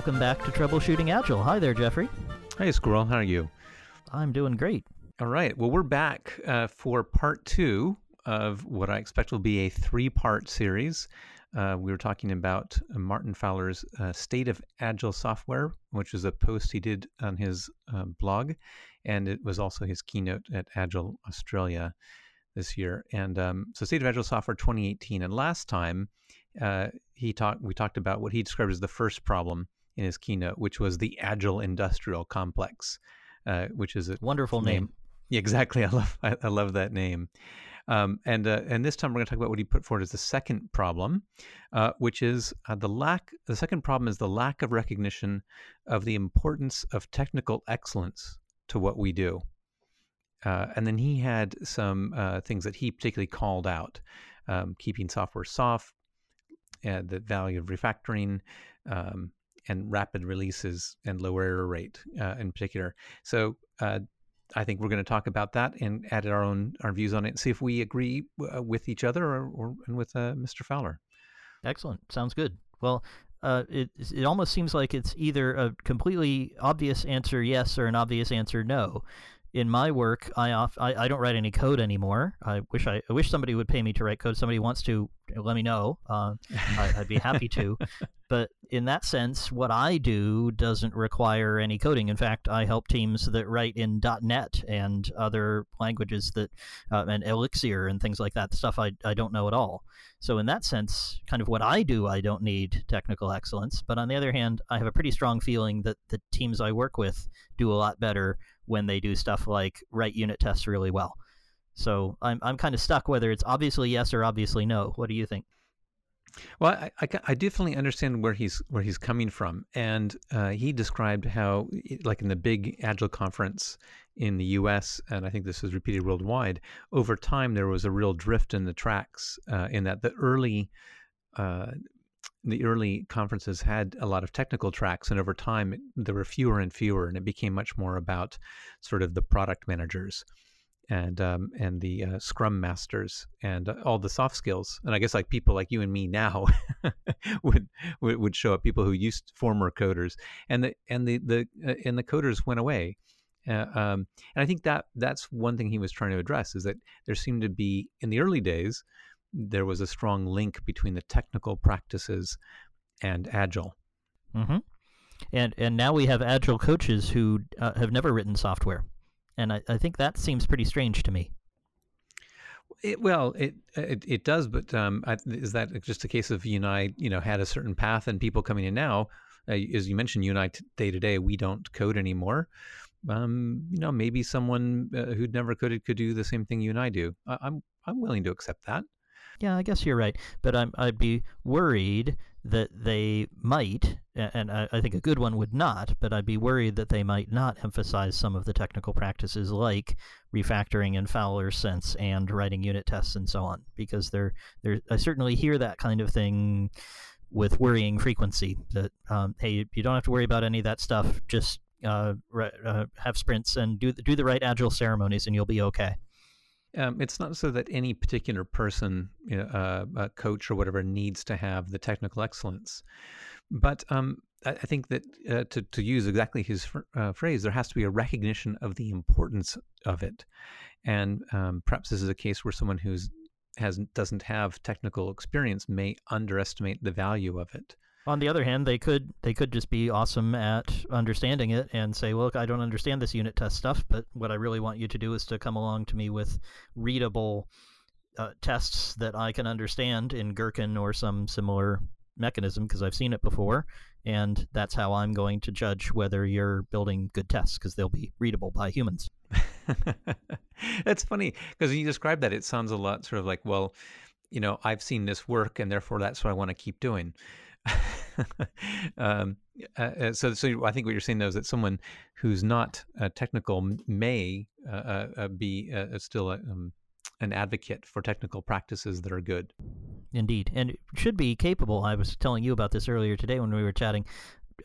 Welcome back to Troubleshooting Agile. Hi there, Jeffrey. Hey, Squirrel. How are you? I'm doing great. All right. Well, we're back uh, for part two of what I expect will be a three part series. Uh, we were talking about uh, Martin Fowler's uh, State of Agile Software, which is a post he did on his uh, blog, and it was also his keynote at Agile Australia this year. And um, so, State of Agile Software 2018. And last time, uh, he talked. We talked about what he described as the first problem in his keynote, which was the Agile Industrial Complex, uh, which is a wonderful name. name. Yeah, exactly. I love I, I love that name. Um, and uh, and this time we're going to talk about what he put forward as the second problem, uh, which is uh, the lack. The second problem is the lack of recognition of the importance of technical excellence to what we do. Uh, and then he had some uh, things that he particularly called out: um, keeping software soft, uh, the value of refactoring. Um, and rapid releases and low error rate in particular. So I think we're going to talk about that and add our own our views on it and see if we agree uh, with each other or, or and with uh, Mr. Fowler. Excellent. Sounds good. Well, uh, it it almost seems like it's either a completely obvious answer yes or an obvious answer no in my work, I, off, I, I don't write any code anymore. I wish I, I wish somebody would pay me to write code. Somebody wants to let me know. Uh, I, would be happy to. But in that sense, what I do doesn't require any coding. In fact, I help teams that write in .NET and other languages that uh, and Elixir and things like that. Stuff I, I don't know at all. So in that sense, kind of what I do, I don't need technical excellence. But on the other hand, I have a pretty strong feeling that the teams I work with do a lot better when they do stuff like write unit tests really well. So I'm I'm kind of stuck whether it's obviously yes or obviously no. What do you think? Well, I, I, I definitely understand where he's where he's coming from, and uh, he described how, like in the big Agile conference in the U.S., and I think this was repeated worldwide. Over time, there was a real drift in the tracks. Uh, in that the early uh, the early conferences had a lot of technical tracks, and over time there were fewer and fewer, and it became much more about sort of the product managers and um, and the uh, Scrum masters and uh, all the soft skills. And I guess like people like you and me now would, would, would show up. People who used former coders, and the and the the uh, and the coders went away. Uh, um, and I think that that's one thing he was trying to address is that there seemed to be in the early days there was a strong link between the technical practices and agile. Mm-hmm. And and now we have agile coaches who uh, have never written software, and I, I think that seems pretty strange to me. It, well, it, it, it does, but um, I, is that just a case of you and I, you know, had a certain path, and people coming in now, uh, as you mentioned, you and I t- day to day, we don't code anymore. Um, you know, maybe someone uh, who'd never coded could do the same thing you and I do. I, I'm I'm willing to accept that yeah, I guess you're right. But I'm, I'd be worried that they might, and I, think a good one would not, but I'd be worried that they might not emphasize some of the technical practices like refactoring in Fowler's sense and writing unit tests and so on, because they're, they're, I certainly hear that kind of thing with worrying frequency that, um, hey, you don't have to worry about any of that stuff. Just uh, uh, have sprints and do the, do the right agile ceremonies and you'll be okay. Um, it's not so that any particular person, uh, a coach or whatever, needs to have the technical excellence. But um, I, I, think that uh, to, to use exactly his uh, phrase, there has to be a recognition of the importance of it. And um, perhaps this is a case where someone who's has doesn't have technical experience may underestimate the value of it. On the other hand, they could they could just be awesome at understanding it and say, "Well, look, I don't understand this unit test stuff, but what I really want you to do is to come along to me with readable uh, tests that I can understand in Gherkin or some similar mechanism because I've seen it before, and that's how I'm going to judge whether you're building good tests because they'll be readable by humans." That's funny because when you describe that, it sounds a lot sort of like, well, you know, I've seen this work, and therefore that's what I want to keep doing. um, uh, uh, so, so I think what you're saying though is that someone who's not uh, technical may uh, uh, uh be still a, um, an advocate for technical practices that are good. Indeed, and should be capable. I was telling you about this earlier today when we were chatting.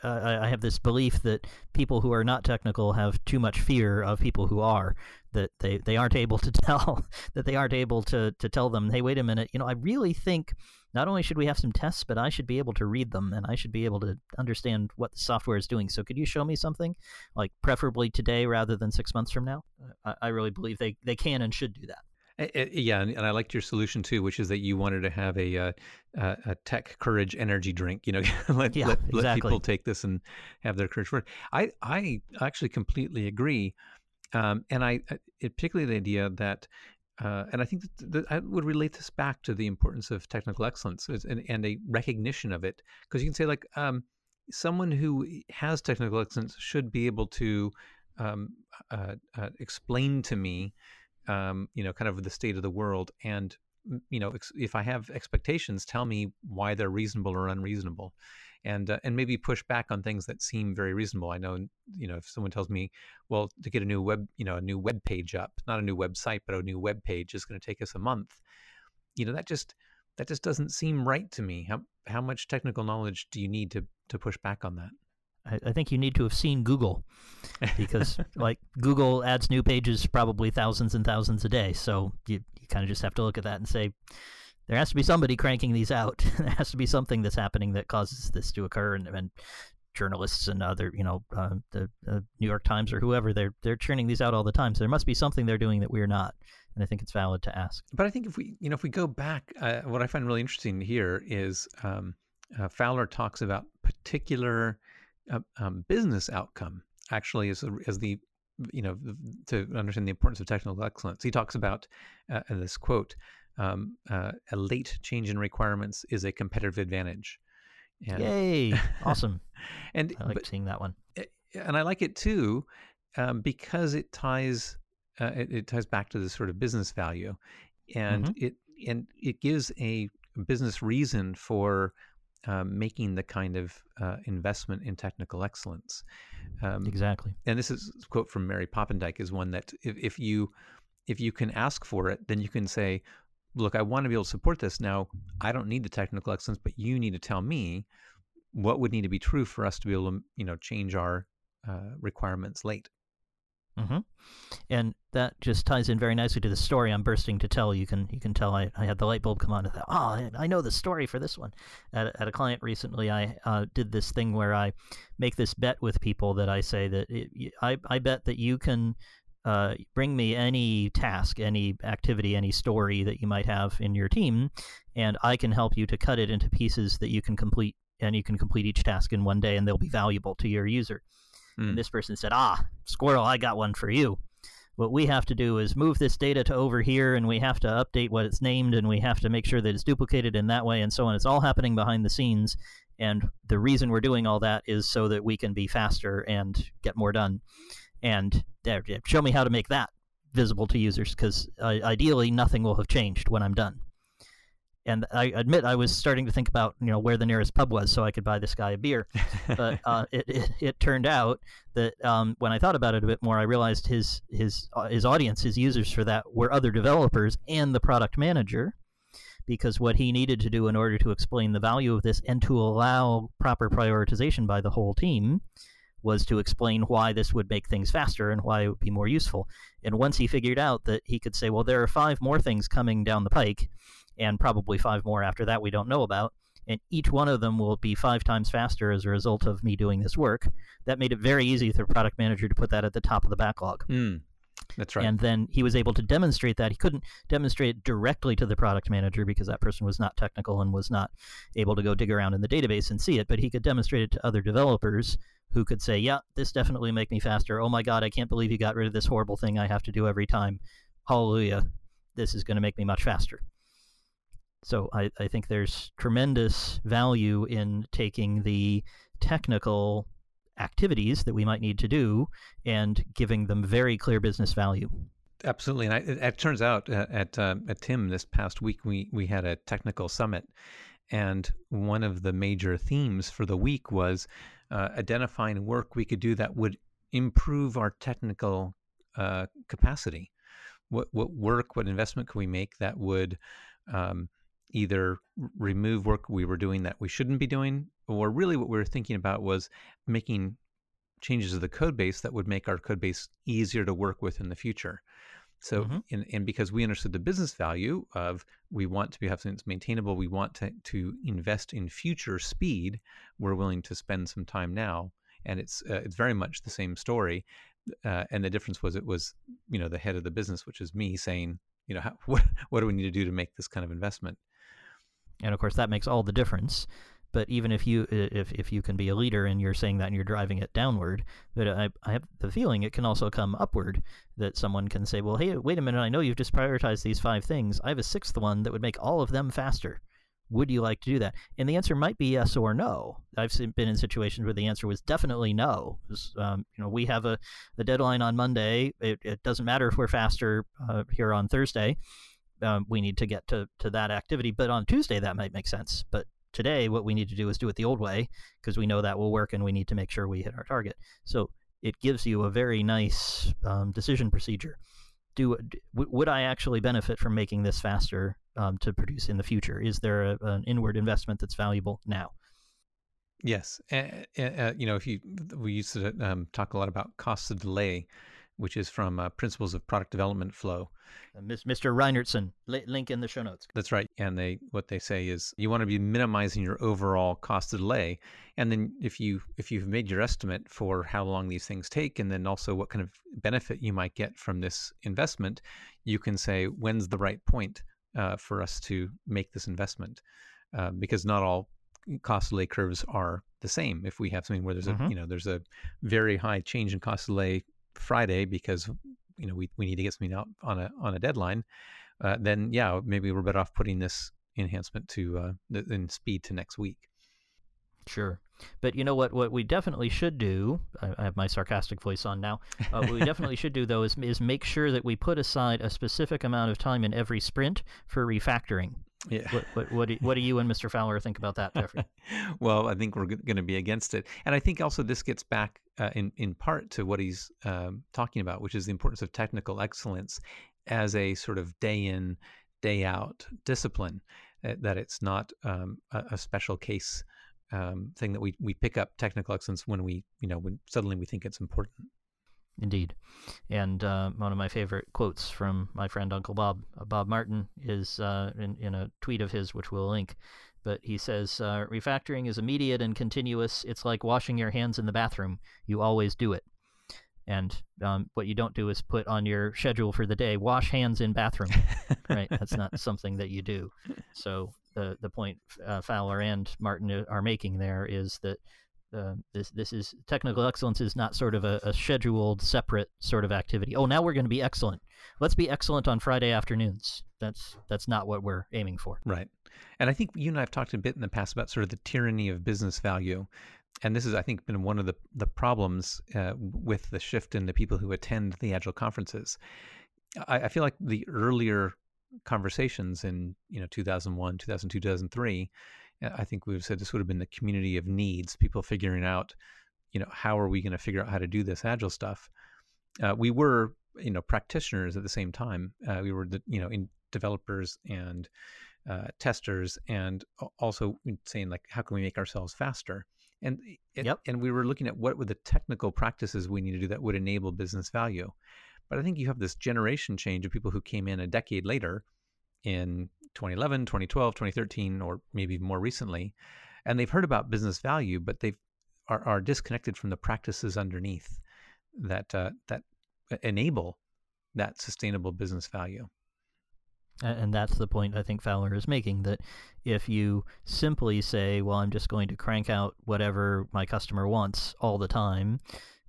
Uh, I have this belief that people who are not technical have too much fear of people who are. That they, they aren't able to tell that they aren't able to to tell them, hey, wait a minute, you know, I really think not only should we have some tests, but I should be able to read them and I should be able to understand what the software is doing. So could you show me something, like preferably today rather than six months from now? I, I really believe they they can and should do that. Yeah, and, I liked your solution too, which is that you wanted to have a uh, a tech courage energy drink. You know, let, yeah, let, exactly. let people take this and have their courage it. I I actually completely agree, um, and I it, particularly the idea that. Uh, and I think that, that, I would relate this back to the importance of technical excellence and, and a recognition of it, because you can say like um, someone who has technical excellence should be able to um, uh, uh, explain to me um, you know, kind of the state of the world. And, you know, if I have expectations, tell me why they're reasonable or unreasonable. And, uh, and maybe push back on things that seem very reasonable. I know, you know, if someone tells me, well, to get a new web, you know, a new web page up, not a new website, but a new web page is going to take us a month. You know, that just that just doesn't seem right to me. How how much technical knowledge do you need to to push back on that? I, I think you need to have seen Google because like Google adds new pages probably thousands and thousands a day. So you, you kind of just have to look at that and say, there has to be somebody cranking these out. there has to be something that's happening that causes this to occur. And, and journalists and other, you know, uh, the uh, New York Times or whoever, they're they're churning these out all the time. So there must be something they're doing that we're not. And I think it's valid to ask. But I think if we, you know, if we go back, uh, what I find really interesting here is um, uh, Fowler talks about particular um, business outcome actually as, as the you know to understand the importance of technical excellence. He talks about uh, this quote um, uh, a late change in requirements is a competitive advantage. And, yay! Awesome. and i like but, seeing that one. and i like it too um, because it ties uh, it, it, ties back to this sort of business value. And mm-hmm. it and it gives a business reason for um, making the kind of uh, investment in technical excellence. Um, exactly. And this is a quote from Mary Poppendieck is one that if, if you if you can ask for it, then you can say, look, I want to be able to support this. Now, I don't need the technical excellence, but you need to tell me what would need to be true for us to be able to, you know, change our uh, requirements late. Mm-hmm. And that just ties in very nicely to the story I'm bursting to tell. You can you can tell I, I had the light bulb come on. Oh, I know the story for this one. At, at a client recently, I uh, did this thing where I make this bet with people that I say that it, I I bet that you can uh, bring me any task, any activity, any story that you might have in your team, and I can help you to cut it into pieces that you can complete, and you can complete each task in one day, and they'll be valuable to your user. Mm. And this person said, Ah, squirrel, I got one for you. What we have to do is move this data to over here, and we have to update what it's named, and we have to make sure that it's duplicated in that way, and so on. It's all happening behind the scenes. And the reason we're doing all that is so that we can be faster and get more done. And show me how to make that visible to users, because uh, ideally nothing will have changed when I'm done and I admit I was starting to think about you know where the nearest pub was so I could buy this guy a beer, but uh, it, it, it turned out that um, when I thought about it a bit more, I realized his his uh, his audience, his users for that were other developers and the product manager, because what he needed to do in order to explain the value of this and to allow proper prioritization by the whole team was to explain why this would make things faster and why it would be more useful. And once he figured out that he could say, well, there are five more things coming down the pike and probably five more after that we don't know about. And each one of them will be five times faster as a result of me doing this work. That made it very easy for the product manager to put that at the top of the backlog. Mm, that's right. And then he was able to demonstrate that. He couldn't demonstrate it directly to the product manager because that person was not technical and was not able to go dig around in the database and see it, but he could demonstrate it to other developers who could say, yeah, this definitely make me faster. Oh my God, I can't believe you got rid of this horrible thing I have to do every time. Hallelujah. This is going to make me much faster. So I, I think there's tremendous value in taking the technical activities that we might need to do and giving them very clear business value. Absolutely, and I, it, it, turns out uh, at uh, at TIM this past week we we had a technical summit, and one of the major themes for the week was uh, identifying work we could do that would improve our technical uh, capacity. What what work, what investment could we make that would um, either remove work we were doing that we shouldn't be doing or really what we were thinking about was making changes to the code base that would make our code base easier to work with in the future. So, Mhm. and, and because we understood the business value of we want to be, have something that's maintainable, we want to, to invest in future speed, we're willing to spend some time now. And it's uh, it's very much the same story. Uh, and the difference was it was you know the head of the business, which is me, saying you know how, what what do we need to do to make this kind of investment? And of course that makes all the difference. But even if you if, if you can be a leader and you're saying that and you're driving it downward but I, I have the feeling it can also come upward that someone can say well hey wait a minute i know you've just prioritized these five things. I have a sixth one that would make all of them faster. Would you like to do that? And the answer might be yes or no. I've been in situations where the answer was definitely no. Was, um, you know we have a, a deadline on monday. It, it doesn't matter if we're faster uh, here on thursday um, we need to get to, to that activity. But on Tuesday, that might make sense. But today, what we need to do is do it the old way because we know that will work and we need to make sure we hit our target. So it gives you a very nice um, decision procedure. Do w- would I actually benefit from making this faster um, to produce in the future? Is there a, an inward investment that's valuable now? Yes, uh, uh, you know, if you we used to um, talk a lot about cost of delay, which is from uh, Principles of Product Development Flow. Uh, Mr. Reinertsen, li- link in the show notes. That's right. And they what they say is you want to be minimizing your overall cost of delay. And then if you if you've made your estimate for how long these things take and then also what kind of benefit you might get from this investment, you can say when's the right point uh, for us to make this investment. Uh, because not all cost delay curves are the same. If we have something where there's Mhm. a you know there's a very high change in cost delay Friday because you know we, we need to get something out on a on a deadline, uh, then yeah maybe we're better off putting this enhancement to uh, in speed to next week. Sure. But you know what? What we definitely should do, I, I have my sarcastic voice on now. Uh, what we definitely should do, though, is, is make sure that we put aside a specific amount of time in every sprint for refactoring. Yeah. What, what, what, do, what do you and Mr. Fowler think about that, Jeffrey? well, I think we're going to be against it, and I think also this gets back uh, in in part to what he's um, talking about, which is the importance of technical excellence as a sort of day in, day out discipline. Uh, that it's not um, a, a special case um, thing that we we pick up technical excellence when we you know when suddenly we think it's important. Indeed. And uh, one of my favorite quotes from my friend Uncle Bob, uh, Bob Martin, is uh, in, in a tweet of his, which we'll link. But he says, uh, refactoring is immediate and continuous. It's like washing your hands in the bathroom. You always do it. And um, what you don't do is put on your schedule for the day, wash hands in bathroom. right? That's not something that you do. So the the point uh, Fowler and Martin uh, are making there is that uh, this this is technical excellence is not sort of a, a scheduled separate sort of activity. Oh, now we're going to be excellent. Let's be excellent on Friday afternoons. That's that's not what we're aiming for. Right. And I think you and I have talked a bit in the past about sort of the tyranny of business value. And this has, I think, been one of the, the problems uh, with the shift in the people who attend the Agile conferences. I, I feel like the earlier conversations in you know 2001, 2002, 2003, uh, I think we've said this would have been the community of needs, people figuring out, you know, how are we going to figure out how to do this Agile stuff. Uh, we were, you know, practitioners at the same time. Uh, we were, the, you know, in developers and uh, testers and also saying like how can we make ourselves faster and it, Yep. and we were looking at what were the technical practices we need to do that would enable business value but i think you have this generation change of people who came in a decade later in 2011 2012 2013 or maybe more recently and they've heard about business value but they've are, are disconnected from the practices underneath that uh, that enable that sustainable business value. And that's the point I think Fowler is making that if you simply say, well, I'm just going to crank out whatever my customer wants all the time,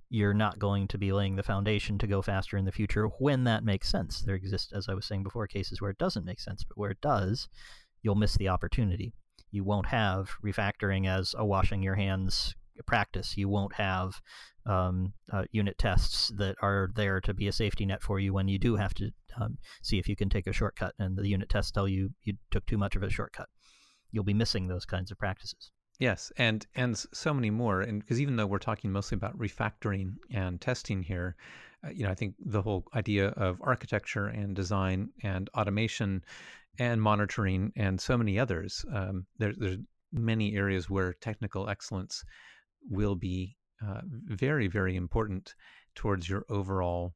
you're not going to be laying the foundation to go faster in the future when that makes sense. There exist, as I was saying before, cases where it doesn't make sense, but where it does, you'll miss the opportunity. You won't have refactoring as a washing your hands practice. You won't have um, uh, unit tests that are there to be a safety net for you when you do have to um, see if you can take a shortcut and the unit tests tell you you took too much of a shortcut. You'll be missing those kinds of practices. Yes, and and so many more. And because even though we're talking mostly about refactoring and testing here, uh, you know, I think the whole idea of architecture and design and automation and monitoring and so many others. Um, there, there's many areas where technical excellence will be uh, very, very important towards your overall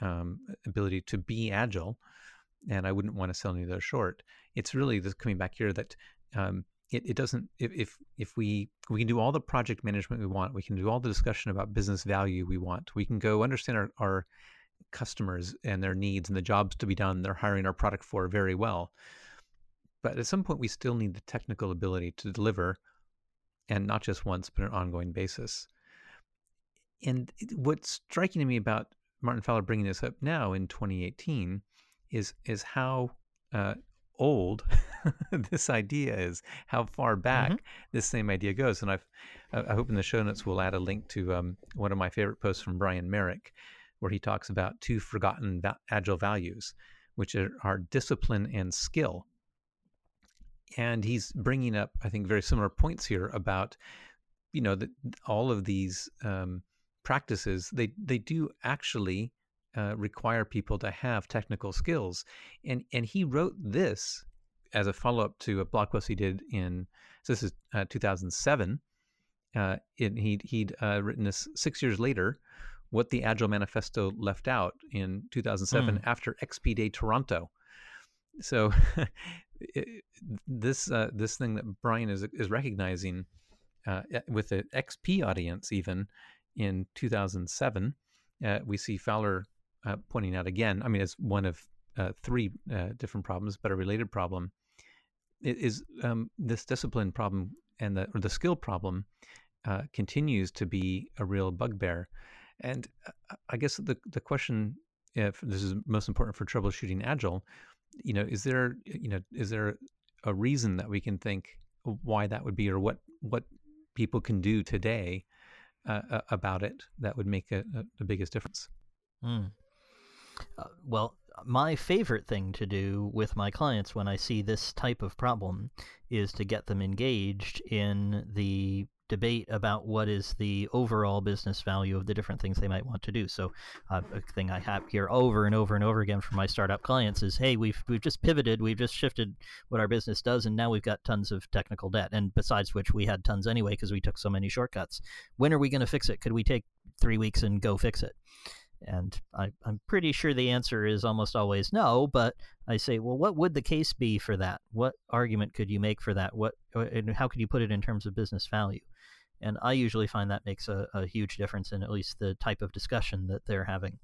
um, ability to be agile. And I wouldn't want to sell any of those short. It's really this coming back here that um, it, it doesn't if, if if we we can do all the project management we want we can do all the discussion about business value we want we can go understand our, our customers and their needs and the jobs to be done they're hiring our product for very well. But at some point we still need the technical ability to deliver and not just once but on an ongoing basis. And what's striking to me about martin fowler bringing this up now in 2018 is is how uh, old this idea is, how far back mm-hmm. this same idea goes. And I've, I hope in the show notes we'll add a link to um, one of my favorite posts from Brian Marick, where he talks about two forgotten va- agile values, which are, are discipline and skill. And he's bringing up, I think, very similar points here about, you know, that all of these um, practices they they do actually uh, require people to have technical skills. And and he wrote this as a follow up to a blog post he did in so this is uh, 2007. Uh, it, he'd he'd uh, written this six years later. What the Agile Manifesto left out in 2007 mm. after XP Day Toronto. So it, this uh, this thing that Brian is is recognizing uh, with the XP audience even in 2007, we see Fowler uh, pointing out again, I mean, it's one of uh, three uh, different problems, but a related problem is um, this discipline problem and the or the skill problem uh, continues to be a real bugbear. And uh, I guess the the question, if this is most important for troubleshooting agile, you know, is there you know is there a reason that we can think why that would be, or what what people can do today uh, about it that would make a, a, the biggest difference? Mm. Uh, well, my favorite thing to do with my clients when I see this type of problem is to get them engaged in the debate about what is the overall business value of the different things they might want to do. So, uh, a thing I have here over and over and over again from my startup clients is, "Hey, we've we've just pivoted, we've just shifted what our business does, and now we've got tons of technical debt. And besides which, we had tons anyway because we took so many shortcuts. When are we going to fix it? Could we take three weeks and go fix it?" And I, am pretty sure the answer is almost always no, but I say, well, what would the case be for that? What argument could you make for that? What uh, and how could you put it in terms of business value? And I usually find that makes a, a huge difference in at least the type of discussion that they're having.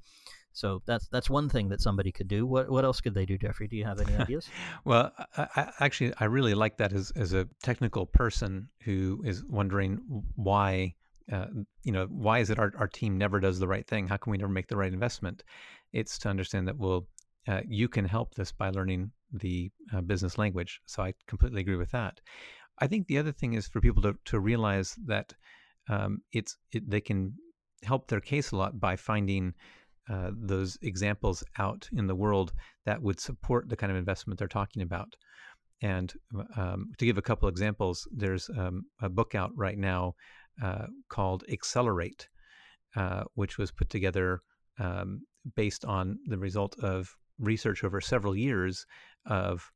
So that's that's one thing that somebody could do. What what else could they do, Jeffrey? Do you have any ideas? well, I, I, actually, I really like that as as a technical person who is wondering why uh, you know, why is it our, our team never does the right thing? How can we never make the right investment? It's to understand that well, uh, you can help this by learning the uh, business language. So I completely agree with that. I think the other thing is for people to, to realize that um, it's it, they can help their case a lot by finding uh, those examples out in the world that would support the kind of investment they're talking about. And um, to give a couple examples, there's um, a book out right now uh, called Accelerate, uh, which was put together um, based on the result of research over several years of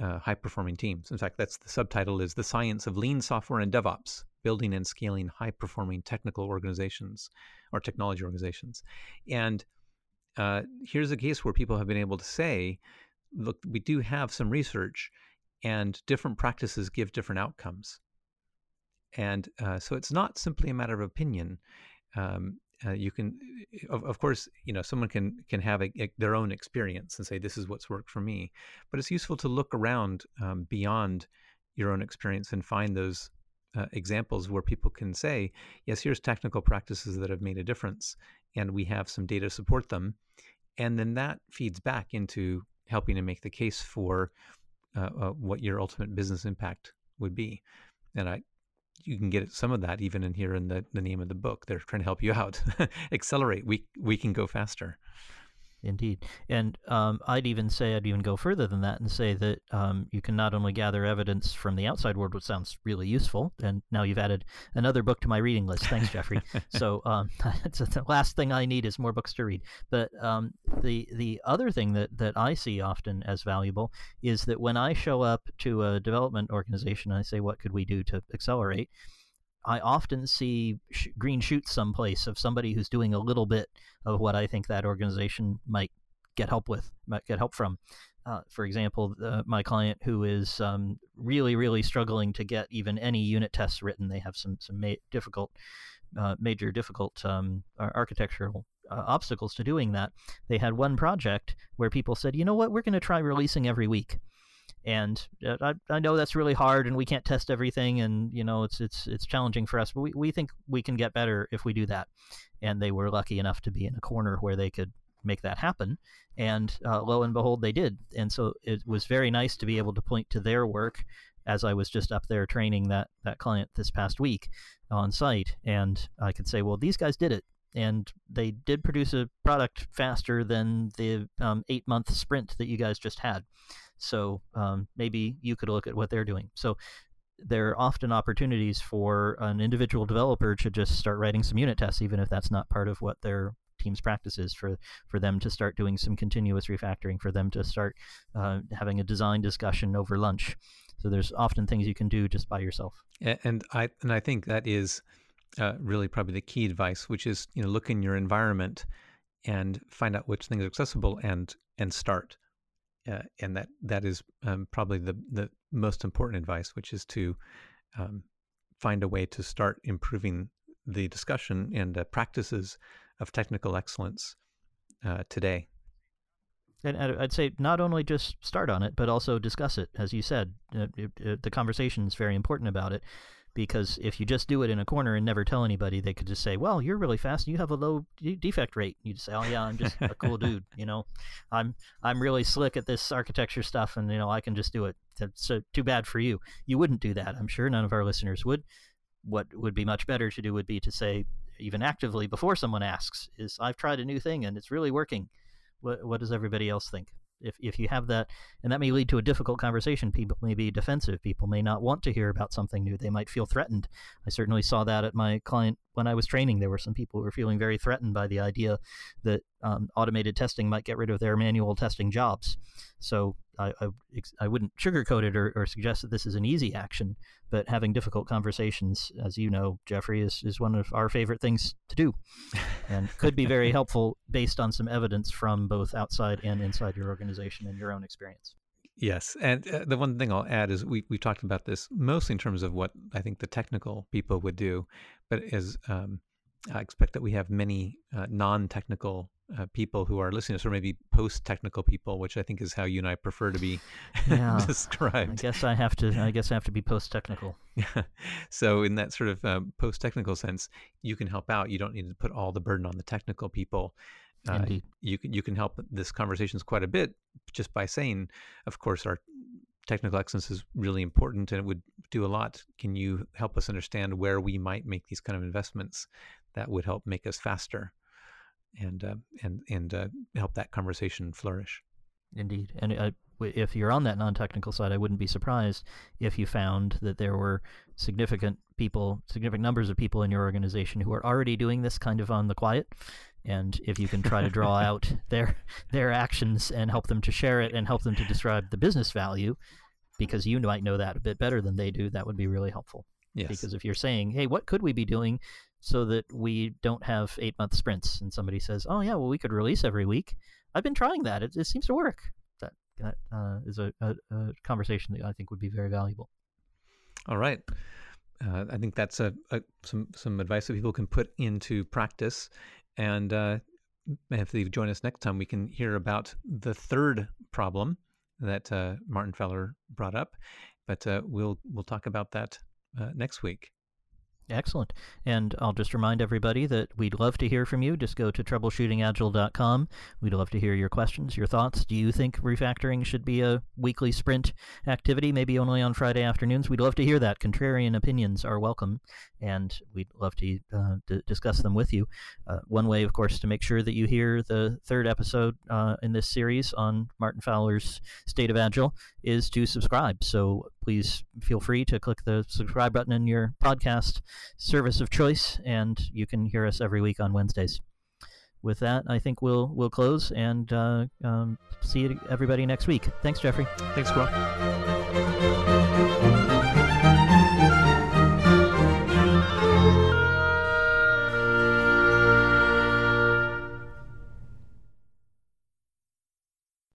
uh, high performing teams. In fact, that's the subtitle is The Science of Lean Software and DevOps Building and Scaling High Performing Technical Organizations or Technology Organizations. And uh, here's a case where people have been able to say, look, we do have some research and different practices give different outcomes and uh, so it's not simply a matter of opinion. Um, uh, you can, of, of course, you know, someone can can have a, a, their own experience and say this is what's worked for me. But it's useful to look around um, beyond your own experience and find those uh, examples where people can say, yes, here's technical practices that have made a difference, and we have some data to support them, and then that feeds back into helping to make the case for uh, uh, what your ultimate business impact would be. And I, you can get some of that even in here in the, the name of the book. They're trying to help you out. Accelerate. We we can go faster. Indeed. And um, I'd even say, I'd even go further than that and say that um, you can not only gather evidence from the outside world, which sounds really useful, and now you've added another book to my reading list. Thanks, Jeffrey. so um, the last thing I need is more books to read. But um, the the other thing that, that I see often as valuable is that when I show up to a development organization and I say, what could we do to accelerate? I often see sh- green shoots someplace of somebody who's doing a little bit of what I think that organization might get help with, might get help from. Uh, for example, uh, my client who is um, really, really struggling to get even any unit tests written, they have some some ma- difficult, uh, major difficult um, architectural uh, obstacles to doing that. They had one project where people said, you know what, we're going to try releasing every week and uh, I, I know that's really hard and we can't test everything and you know it's it's it's challenging for us but we, we think we can get better if we do that. And they were lucky enough to be in a corner where they could make that happen. And uh, lo and behold they did. And so it was very nice to be able to point to their work as i was just up there training that that client this past week on site. And i could say well these guys did it. And they did produce a product faster than the um, eight month sprint that you guys just had so um, maybe you could look at what they're doing. So there are often opportunities for an individual developer to just start writing some unit tests, even if that's not part of what their team's practice is for for them to start doing some continuous refactoring, for them to start uh, having a design discussion over lunch. So there's often things you can do just by yourself. And I and I think that is uh, really probably the key advice, which is you know look in your environment and find out which things are accessible and and start uh, and that that is um, probably the the most important advice, which is to um, find a way to start improving the discussion and uh, practices of technical excellence uh, today. And I'd say not only just start on it, but also discuss it. As you said, uh, it, it, the conversation is very important about it because if you just do it in a corner and never tell anybody, they could just say, "Well, you're really fast. You have a low defect rate." You just say, "Oh yeah, I'm just a cool dude. You know, I'm I'm really slick at this architecture stuff, and you know I can just do it." So too bad for you. You wouldn't do that. I'm sure none of our listeners would. What would be much better to do would be to say, even actively before someone asks, "Is I've tried a new thing and it's really working. What what does everybody else think?" If, if you have that, and that may lead to a difficult conversation. People may be defensive. People may not want to hear about something new. They might feel threatened. I certainly saw that at my client when I was training. There were some people who were feeling very threatened by the idea that um, automated testing might get rid of their manual testing jobs. So I, I, I wouldn't sugarcoat it or, or, suggest that this is an easy action, but having difficult conversations, as you know, Jeffrey, is, is one of our favorite things to do and could be very helpful based on some evidence from both outside and inside your organization and your own experience. Yes, and uh, the one thing I'll add is we we talked about this mostly in terms of what I think the technical people would do, but as um, I expect that we have many uh, non-technical uh, people who are listening to us, or maybe post-technical people, which I think is how you and I prefer to be yeah, described. I guess I have to. I guess I have to be post-technical. Yeah. So in that sort of um, post-technical sense, you can help out. You don't need to put all the burden on the technical people. Uh, Indeed. You can you can help this conversations quite a bit just by saying, of course, our technical excellence is really important and it would do a lot. Can you help us understand where we might make these kind of investments that would help make us faster? And uh, and and uh, help that conversation flourish. Indeed, and uh, if you're on that non-technical side, I wouldn't be surprised if you found that there were significant people, significant numbers of people in your organization who are already doing this kind of on the quiet. And if you can try to draw out their their actions and help them to share it and help them to describe the business value, because you might know that a bit better than they do, that would be really helpful. Yes. Because if you're saying, "Hey, what could we be doing so that we don't have eight month sprints. And somebody says, "Oh yeah, well we could release every week." I've been trying that; it, it seems to work. That that uh, is a, a, a, conversation that I think would be very valuable. All right, uh, I think that's a, some some advice that people can put into practice. And uh, if they join us next time, we can hear about the third problem that uh, Martin Fowler brought up. But uh, we'll we'll talk about that uh, next week. Excellent. And I'll just remind everybody that we'd love to hear from you. Just go to troubleshootingagile.com. We'd love to hear your questions, your thoughts. Do you think refactoring should be a weekly sprint activity, maybe only on Friday afternoons? We'd love to hear that. Contrarian opinions are welcome, and we'd love to uh, discuss them with you. Uh, one way, of course, to make sure that you hear the third episode uh, in this series on Martin Fowler's State of Agile is to subscribe. So please feel free to click the subscribe button in your podcast service of choice, and you can hear us every week on Wednesdays. With that, I think we'll we'll close and uh, um, see everybody next week. Thanks, Jeffrey. Thanks, Squirrel.